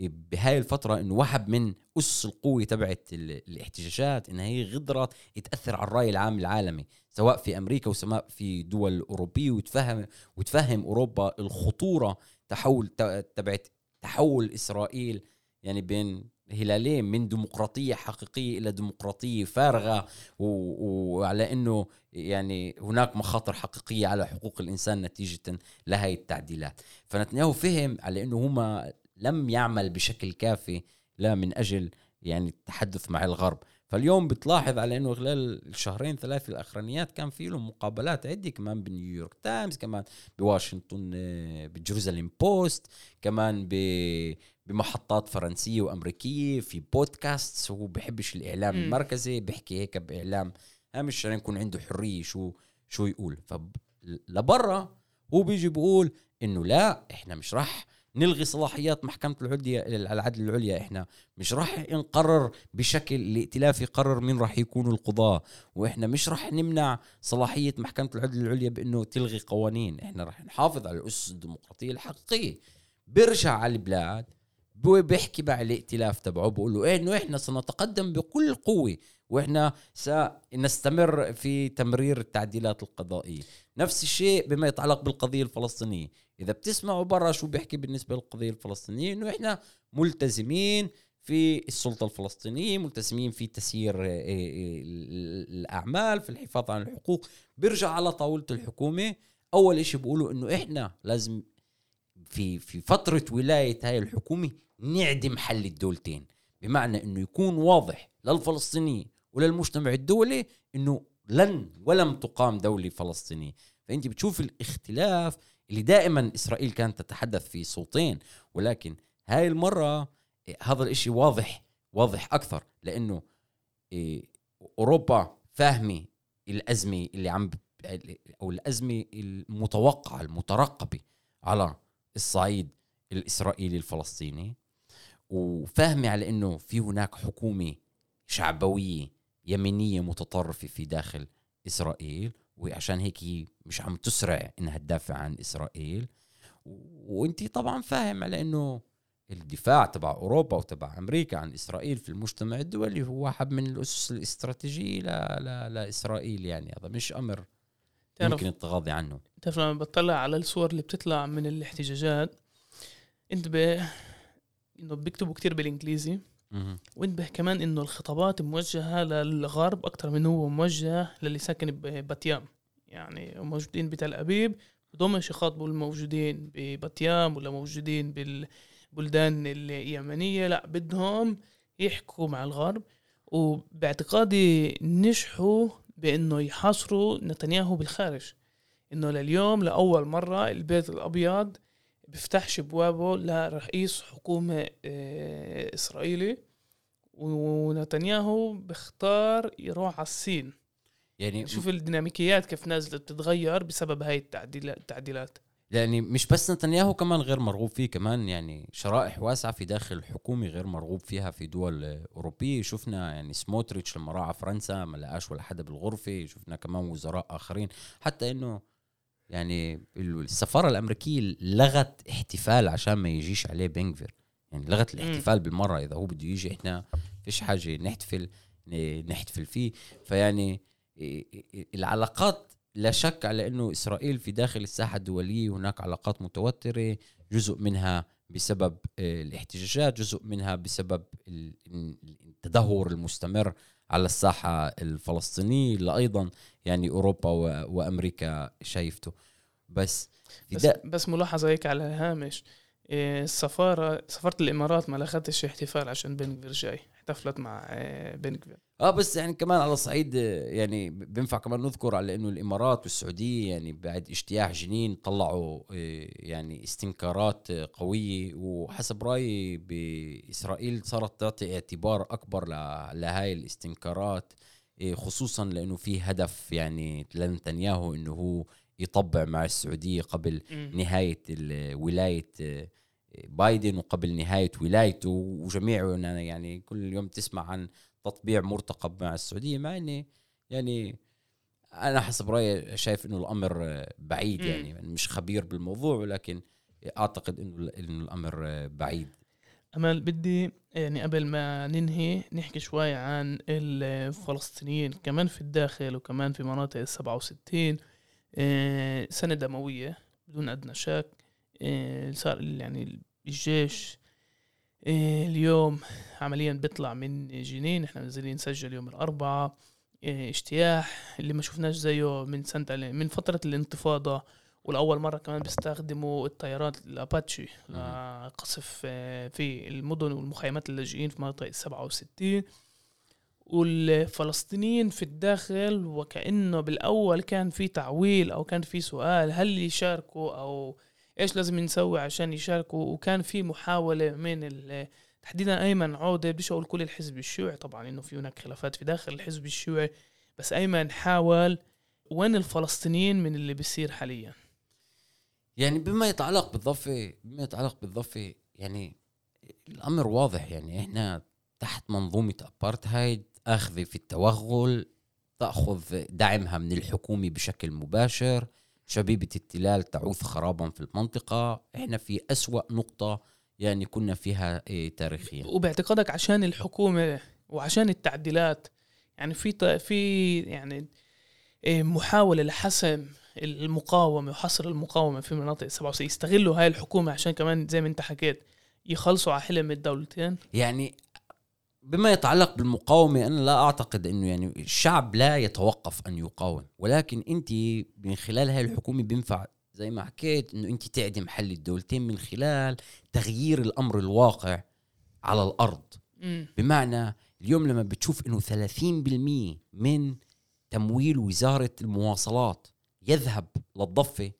بهاي الفترة إنه وهب من أس القوة تبعت ال- الاحتجاجات انها هي غدرت تأثر على الرأي العام العالمي. سواء في أمريكا وسواء في دول أوروبية وتفهم وتفهم أوروبا الخطورة تحول تبعت تحول إسرائيل يعني بين هلالين من ديمقراطية حقيقية إلى ديمقراطية فارغة. و- وعلى أنه يعني هناك مخاطر حقيقية على حقوق الإنسان نتيجة لهي التعديلات. فنتنياهو فهم على أنه هما لم يعمل بشكل كافي لا من أجل يعني التحدث مع الغرب. فاليوم بتلاحظ على إنه خلال الشهرين ثلاثة الأخرانيات كان في لهم مقابلات عدة كمان بنيويورك تايمز كمان بواشنطن آه، بجيروزاليم بوست كمان ب بمحطات فرنسية وأمريكية في بودكاست هو بحبش الإعلام مم. المركزي بيحكي هيك بإعلام هامش عشان يكون عنده حرية شو شو يقول فلبرا هو بيجي بيقول إنه لا إحنا مش راح نلغي صلاحيات محكمة العليا العدل العليا إحنا. مش راح نقرر بشكل الائتلاف يقرر مين راح يكونوا القضاة. وإحنا مش راح نمنع صلاحية محكمة العدل العليا بإنه تلغي قوانين. إحنا راح نحافظ على الأسس الديمقراطية الحقيقية. بيرجع على البلاد بيحكي مع الائتلاف تبعه بقول له إيه إنه إحنا سنتقدم بكل قوة وإحنا سنستمر في تمرير التعديلات القضائية. نفس الشيء بما يتعلق بالقضية الفلسطينية. إذا بتسمعوا برا شو بيحكي بالنسبة للقضية الفلسطينية؟ إنه إحنا ملتزمين في السلطة الفلسطينية ملتزمين في تسيير آه، آه، الأعمال في الحفاظ على الحقوق. بيرجع على طاولة الحكومة. أول إشي بيقولوا إنه إحنا لازم في في فترة ولاية هاي الحكومة نعدم حل الدولتين. بمعنى إنه يكون واضح للفلسطينيين وللمجتمع الدولي إنه لن ولم تقام دولة فلسطينية. فأنت بتشوف الاختلاف اللي دائما إسرائيل كانت تتحدث في صوتين ولكن هاي المرة إيه، هذا الإشي واضح واضح أكثر لأنه إيه، أوروبا فاهمة الأزمة اللي عم أو الأزمة المتوقعة المترقبة على الصعيد الإسرائيلي الفلسطيني وفاهمة على إنه في هناك حكومة شعبوية يمينية متطرفة في داخل إسرائيل. وعشان هيك هي مش عم تسرع إنها تدافع عن إسرائيل. وانت طبعا فاهم على إنه الدفاع تبع أوروبا وتبع أمريكا عن إسرائيل في المجتمع الدولي هو واحد من الأسس الاستراتيجية لا لا لإسرائيل يعني. هذا مش أمر يمكن التغاضي عنه. تعرف لما بطلع على الصور اللي بتطلع من الاحتجاجات انتبه إنه بيكتبوا كتير بالإنجليزي. وانتبه كمان إنه الخطابات موجهة للغرب أكثر من هو موجه للي ساكن بباتيام يعني موجودين بتل أبيب بدهمش يخاطبوا الموجودين بباتيام ولا موجودين بالبلدان اليمنية. لا بدهم يحكوا مع الغرب. وباعتقادي نجحوا بإنه يحاصروا نتنياهو بالخارج. إنه لليوم لأول مرة البيت الأبيض بيفتحش بوابه لرئيس حكومة آه، إسرائيلي ونتنياهو بيختار يروح على الصين. يعني شوف الديناميكيات كيف نازلة بتتغير بسبب هاي التعديلات التعديلات. يعني مش بس نتنياهو كمان غير مرغوب فيه كمان يعني شرائح واسعة في داخل الحكومة غير مرغوب فيها في دول أوروبية. شفنا يعني سموتريتش لما راح فرنسا ما لقاش ولا حدا بالغرفة شفنا كمان وزراء آخرين. حتى إنه يعني السفارة الأمريكية لغت احتفال عشان ما يجيش عليه بنكفير يعني لغت الاحتفال بالمرة إذا هو بده يجي إحنا فيش حاجة نحتفل نحتفل فيه. فيعني العلاقات لا شك على إنه إسرائيل في داخل الساحة الدولية هناك علاقات متوترة جزء منها بسبب آه، الاحتجاجات جزء منها بسبب التدهور المستمر على الساحة الفلسطينية اللي أيضا يعني أوروبا وأمريكا شايفته. بس بس, بس ملاحظة هيك على الهامش آه، السفارة سفارة الإمارات ما لغتش احتفال عشان بن جاي احتفلت مع آه، بن آه بس يعني كمان على صعيد يعني بينفع كمان نذكر على إنه الإمارات والسعودية يعني بعد اجتياح جنين طلعوا آه، يعني استنكارات قوية. وحسب رأيي بإسرائيل صارت تعطي اعتبار أكبر لهاي الاستنكارات آه، خصوصا لأنه في هدف يعني لنتنياهو إنه هو يطبع مع السعودية قبل نهاية ولاية آه، بايدن وقبل نهاية ولايته وجميعنا يعني كل يوم تسمع عن تطبيع مرتقب مع السعودية مع إني يعني أنا حسب رأيي شايف إنه الأمر بعيد يعني, يعني مش خبير بالموضوع ولكن أعتقد إنه إنه الأمر بعيد. أمل بدي يعني قبل ما ننهي نحكي شوي عن الفلسطينيين كمان في الداخل وكمان في مناطق ال 67 آه، سنة دموية بدون أدنى شك. صار يعني الجيش إيه اليوم عمليا بيطلع من جنين إحنا نازلين نسجل يوم الأربعاء إيه اجتياح اللي ما شفناش زيه من سنة من فترة الانتفاضة والأول مرة كمان بيستخدموا الطيارات الأباتشي لقصف إيه، في المدن والمخيمات اللاجئين في مناطق السبعة وستين. والفلسطينيين في الداخل وكأنه بالأول كان في تعويل أو كان في سؤال هل يشاركوا أو إيش لازم نسوي عشان يشاركوا؟ وكان في محاولة من تحديدا أيمن عودة بديش أقول كل الحزب الشيوعي طبعا إنه في هناك خلافات في داخل الحزب الشيوعي بس أيمن حاول. وين الفلسطينيين من اللي بيصير حاليا؟ يعني بما يتعلق بالضفة بما يتعلق بالضفة يعني الأمر واضح. يعني إحنا تحت منظومة ابارتهايد أخذة في التوغل تأخذ دعمها من الحكومة بشكل مباشر. شبيبة التلال تعوث خرابا في المنطقة. إحنا في أسوأ نقطة يعني كنا فيها إيه تاريخيا. وباعتقادك عشان الحكومة وعشان التعديلات يعني في في يعني إيه محاولة لحسم المقاومة وحصر المقاومة في مناطق 67 يستغلوا هاي الحكومة عشان كمان زي ما أنت حكيت يخلصوا على حلم الدولتين؟ يعني بما يتعلق بالمقاومة أنا لا أعتقد أنه يعني الشعب لا يتوقف أن يقاوم. ولكن أنت من خلال هاي الحكومة بينفع زي ما حكيت أنه أنت تعدم حل الدولتين من خلال تغيير الأمر الواقع على الأرض. بمعنى اليوم لما بتشوف أنه 30% من تمويل وزارة المواصلات يذهب للضفة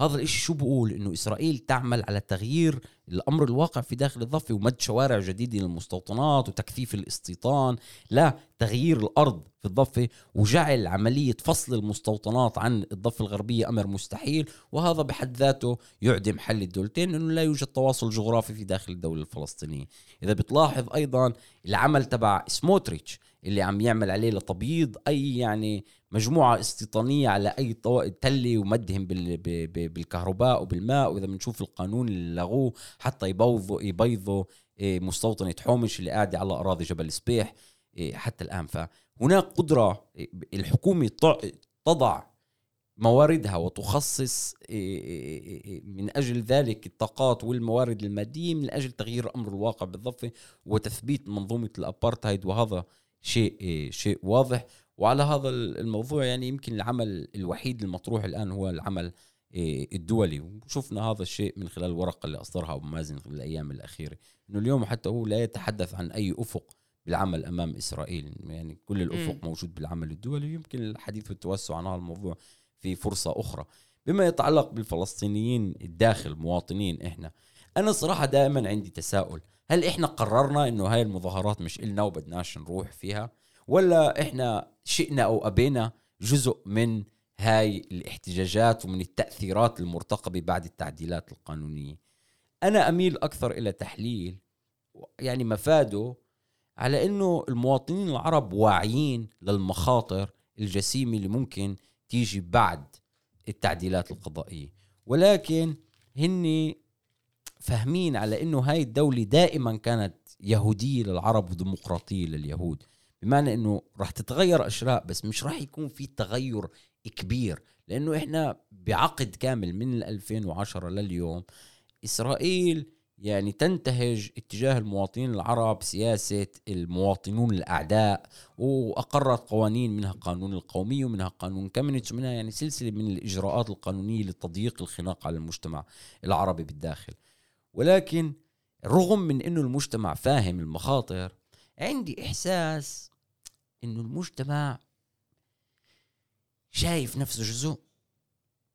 هذا الإشي شو بقول؟ إنه إسرائيل تعمل على تغيير الأمر الواقع في داخل الضفة ومد شوارع جديدة للمستوطنات وتكثيف الاستيطان لا تغيير الأرض في الضفة وجعل عملية فصل المستوطنات عن الضفة الغربية أمر مستحيل وهذا بحد ذاته يعدم حل الدولتين لأنه لا يوجد تواصل جغرافي في داخل الدولة الفلسطينية. إذا بتلاحظ أيضا العمل تبع سموتريتش اللي عم يعمل عليه لتبييض أي يعني مجموعة استيطانية على أي تله ومدهم بالكهرباء وبالماء. وإذا بنشوف القانون اللي لغوه حتى يبوظوا يبيضوا إيه، مستوطنه حومش اللي قاعدة على أراضي جبل سبيح إيه، حتى الآن. فهناك قدرة إيه، الحكومة تضع مواردها وتخصص من أجل ذلك الطاقات والموارد المادية من أجل تغيير أمر الواقع بالضفة وتثبيت منظومة الأبارتهايد وهذا شيء شيء واضح. وعلى هذا الموضوع يعني يمكن العمل الوحيد المطروح الآن هو العمل إيه، الدولي. وشفنا هذا الشيء من خلال الورقه اللي أصدرها أبو مازن في الأيام الأخيرة إنه اليوم حتى هو لا يتحدث عن أي أفق بالعمل أمام إسرائيل. يعني كل الأفق م. موجود بالعمل الدولي ويمكن الحديث والتوسع عن هذا الموضوع في فرصة أخرى. بما يتعلق بالفلسطينيين الداخل مواطنين إحنا أنا صراحة دائما عندي تساؤل. هل إحنا قررنا إنه هاي المظاهرات مش إلنا وبدناش نروح فيها؟ ولا إحنا شئنا أو أبينا جزء من هاي الاحتجاجات ومن التأثيرات المرتقبة بعد التعديلات القانونية؟ أنا أميل أكثر إلى تحليل يعني مفاده على إنه المواطنين العرب واعيين للمخاطر الجسيمة اللي ممكن تيجي بعد التعديلات القضائية. ولكن هن فاهمين على إنه هاي الدولة دائما كانت يهودية للعرب وديمقراطية لليهود. بمعنى إنه راح تتغير اشياء بس مش راح يكون في تغير كبير. لأنه إحنا بعقد كامل من 2010 لليوم إسرائيل يعني تنتهج اتجاه المواطنين العرب سياسة المواطنون الأعداء وأقرت قوانين منها قانون القومية ومنها قانون كامينيتش ومنها يعني سلسلة من الإجراءات القانونية لتضييق الخناق على المجتمع العربي بالداخل. ولكن رغم من أنه المجتمع فاهم المخاطر عندي إحساس أنه المجتمع شايف نفسه جزء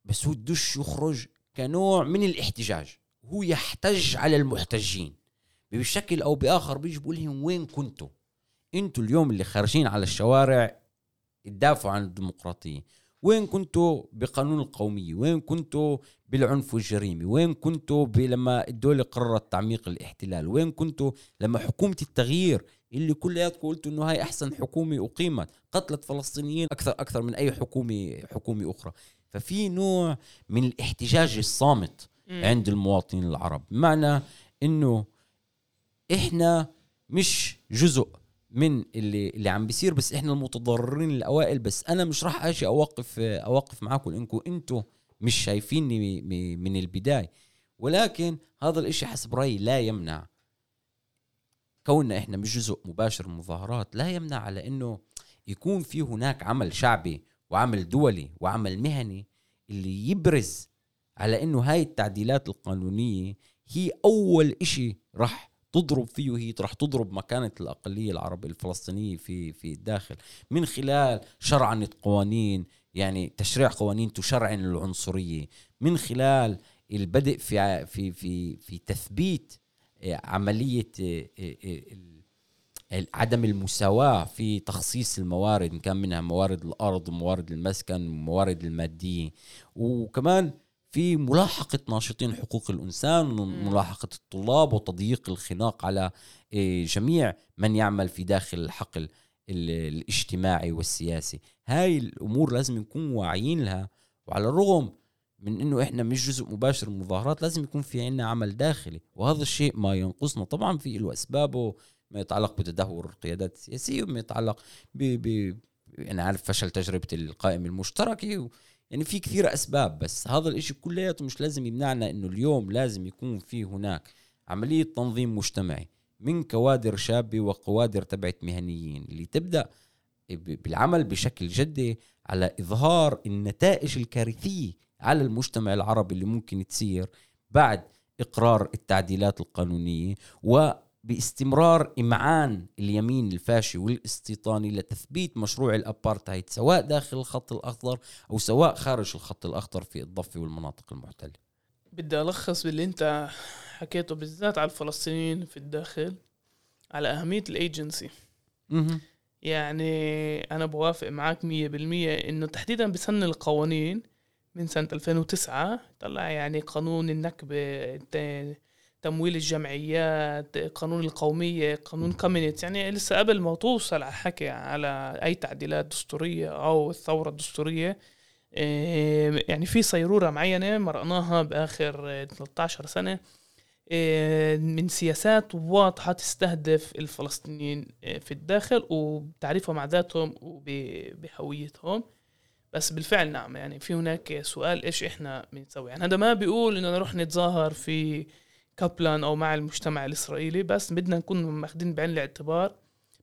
بس هو بدوش يخرج كنوع من الاحتجاج. هو يحتج على المحتجين. بشكل أو بآخر بيجي بقول لهم وين كنتوا؟ أنتوا اليوم اللي خارجين على الشوارع تدافعوا عن الديمقراطية. وين كنتوا بقانون القومية؟ وين كنتوا بالعنف والجريمة وين كنتوا لما الدولة قررت تعميق الاحتلال؟ وين كنتوا لما حكومة التغيير اللي كلياتكم قلتوا إنه هاي أحسن حكومة أقيمت قتلت فلسطينيين أكثر أكثر من أي حكومة حكومة أخرى. ففي نوع من الاحتجاج الصامت عند المواطنين العرب. بمعنى إنه إحنا مش جزء من اللي اللي عم بيصير بس إحنا المتضررين الاوائل بس أنا مش راح أجي أوقف أوقف معاكم انكم أنتم مش شايفيني من البداية. ولكن هذا الإشي حسب رأيي لا يمنع كوننا إحنا مش جزء مباشر من المظاهرات لا يمنع على إنه يكون في هناك عمل شعبي وعمل دولي وعمل مهني اللي يبرز على إنه هاي التعديلات القانونية هي أول إشي راح تضرب فيه وهي راح تضرب مكانة الأقلية العربية الفلسطينية في في الداخل. من خلال شرعنة قوانين يعني تشريع قوانين تشرعن العنصرية. من خلال البدء في في في في تثبيت آه، عملية آه، آه، عدم المساواة في تخصيص الموارد إن كان منها موارد الأرض وموارد المسكن وموارد المادية. وكمان في ملاحقة ناشطين حقوق الإنسان ملاحقة الطلاب وتضييق الخناق على إيه، جميع من يعمل في داخل الحقل الاجتماعي والسياسي. هاي الأمور لازم نكون واعيين لها. وعلى الرغم من إنه إحنا مش جزء مباشر من المظاهرات لازم يكون في عنا عمل داخلي. وهذا الشيء ما ينقصنا. طبعا في له أسبابه ما يتعلق بتدهور القيادات السياسية وما يتعلق ب ب أنا عارف فشل تجربة القائمه المشتركه يعني في كثير أسباب بس هذا الإشي كلياته مش لازم يمنعنا إنه اليوم لازم يكون في هناك عملية تنظيم مجتمعي من كوادر شابة وكوادر تبعت مهنيين اللي تبدأ بالعمل بشكل جدي على إظهار النتائج الكارثية على المجتمع العربي اللي ممكن تصير بعد إقرار التعديلات القانونية و باستمرار إمعان اليمين الفاشي والاستيطاني لتثبيت مشروع الأبارتهايد سواء داخل الخط الأخضر أو سواء خارج الخط الأخضر في الضفة والمناطق المحتلة بدي ألخص باللي أنت حكيته بالذات على الفلسطينيين في الداخل على أهمية الإيجنسي. يعني أنا بوافق معك مية بالمية إنه تحديدا بسن القوانين من سنة 2009 طلع يعني قانون النكبة تمويل الجمعيات قانون القومية قانون كومينيت يعني لسه قبل ما توصل على حكي على أي تعديلات دستورية أو الثورة الدستورية يعني في صيرورة معينة مرقناها بآخر 13 سنة من سياسات واضحة تستهدف الفلسطينيين إيه، في الداخل وبتعريفهم مع ذاتهم وبهويتهم بس بالفعل نعم يعني في هناك سؤال إيش إحنا بنسوي؟ يعني هذا ما بيقول إنه نروح نتظاهر في كابلان أو مع المجتمع الإسرائيلي بس بدنا نكون ماخذين بعين الاعتبار.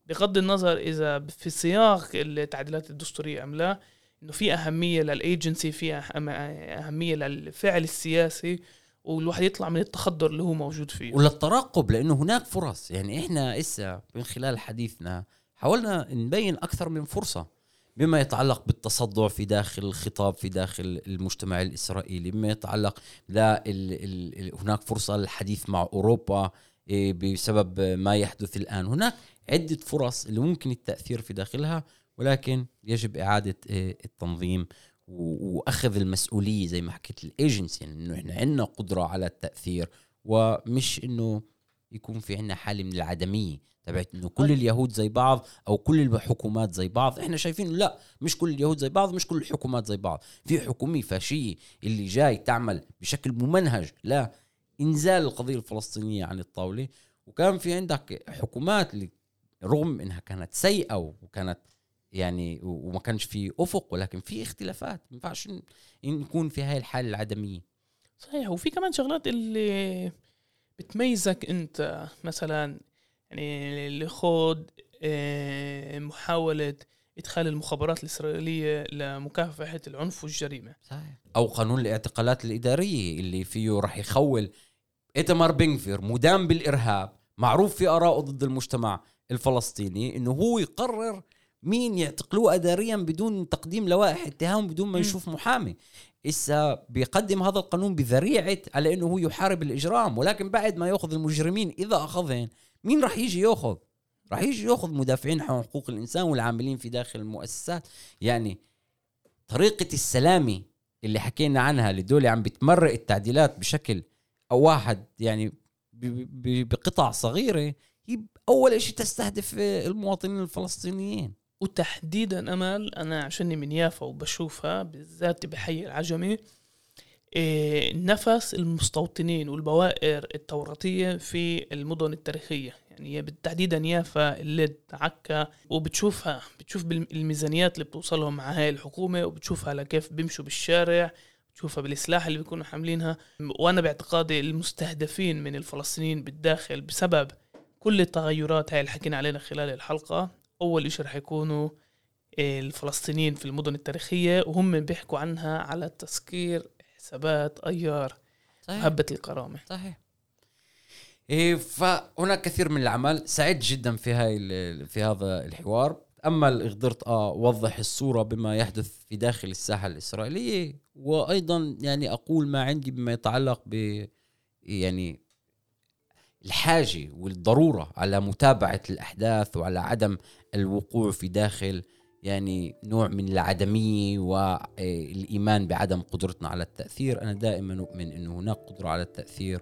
بغض النظر إذا في سياق التعديلات الدستورية أم لا إنه في أهمية للإيجنسي في أهمية للفعل السياسي والواحد يطلع من التخدر اللي هو موجود فيه. وللترقب لأنه هناك فرص. يعني إحنا إسا من خلال حديثنا حاولنا نبين أكثر من فرصة. بما يتعلق بالتصدع في داخل الخطاب في داخل المجتمع الإسرائيلي بما يتعلق لا ال ال هناك فرصة للحديث مع أوروبا إيه، بسبب ما يحدث الآن. هناك عدة فرص اللي ممكن التأثير في داخلها ولكن يجب إعادة إيه، التنظيم وأخذ المسؤولية زي ما حكيت الإيجنسي يعني إنه إحنا عندنا قدرة على التأثير ومش إنه يكون في عندنا حالة من العدمية. تبعت إنه كل اليهود زي بعض أو كل الحكومات زي بعض. إحنا شايفين لا مش كل اليهود زي بعض مش كل الحكومات زي بعض. في حكومة فاشية اللي جاي تعمل بشكل ممنهج لا إنزال القضية الفلسطينية عن الطاولة. وكان في عندك حكومات اللي رغم إنها كانت سيئة وكانت يعني وما كانش في أفق ولكن في اختلافات. ما ينفعش نكون في هاي الحالة العدمية. صحيح. وفي كمان شغلات اللي بتميزك أنت مثلا يعني اللي خوض آه، محاولة إدخال المخابرات الإسرائيلية لمكافحة العنف والجريمة. صحيح. أو قانون الاعتقالات الإدارية اللي فيه رح يخول إيتمار بنغفير مدان بالإرهاب معروف في آراءه ضد المجتمع الفلسطيني إنه هو يقرر مين يعتقلوه اداريا بدون تقديم لوائح اتهام بدون ما يشوف محامي. إسا بيقدم هذا القانون بذريعة على أنه هو يحارب الإجرام ولكن بعد ما يأخذ المجرمين إذا أخذهم مين رح يجي يأخذ؟ رح يجي يأخذ مدافعين عن حقوق الإنسان والعاملين في داخل المؤسسات. يعني طريقة السلامة اللي حكينا عنها اللي دول عم بتمرق التعديلات بشكل أو واحد يعني بقطع صغيرة هي أول شيء تستهدف المواطنين الفلسطينيين. وتحديدا أمل أنا عشاني من يافا وبشوفها بالذات بحي العجمي نفس المستوطنين والبوائر التوراتية في المدن التاريخية. يعني بالتحديدا يافا اللد عكا وبتشوفها بتشوف بالميزانيات اللي بتوصلهم مع هاي الحكومة وبتشوفها لكيف بيمشوا بالشارع بتشوفها بالسلاح اللي بيكونوا حاملينها. وأنا باعتقادي المستهدفين من الفلسطينيين بالداخل بسبب كل التغيرات هاي اللي حكينا علينا خلال الحلقة أول شيء رح يكونوا الفلسطينيين في المدن التاريخية وهم بيحكوا عنها على تسكير حسابات أيار صحيح. هبه الكرامة. صحيح. إيه فهناك كثير من الأعمال. سعدت جدا في هاي في هذا الحوار. امل قدرت أوضح الصورة بما يحدث في داخل الساحة الإسرائيلية. وأيضا يعني أقول ما عندي بما يتعلق ب يعني الحاجة والضرورة على متابعة الأحداث وعلى عدم الوقوع في داخل يعني نوع من العدمية والإيمان بعدم قدرتنا على التأثير. أنا دائما أؤمن إنه هناك قدرة على التأثير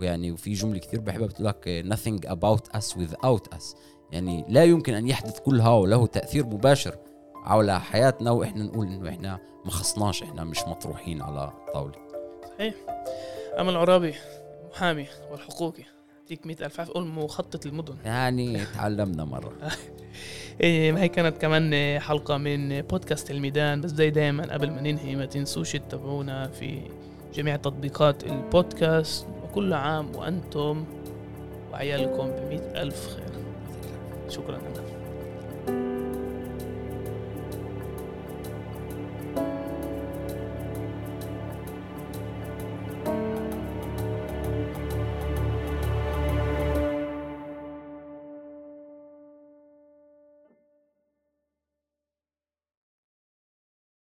ويعني وفي جملة كثير بحبها بتقول لك nothing about us without us. يعني لا يمكن أن يحدث كل هذا له تأثير مباشر على حياتنا وإحنا نقول إنه إحنا ما خصناش إحنا مش مطروحين على الطاوله صحيح. أمل عرابي محامي والحقوقي. يعطيك مئة ألف عافية. قول مخطط المدن يعني تعلمنا مرة. إيه ما هي كانت كمان حلقة من بودكاست الميدان. بس زي دايما قبل ما ننهي ما تنسوش تتابعونا في جميع تطبيقات البودكاست. وكل عام وأنتم وعيالكم بمئة ألف خير. شكرا. لنا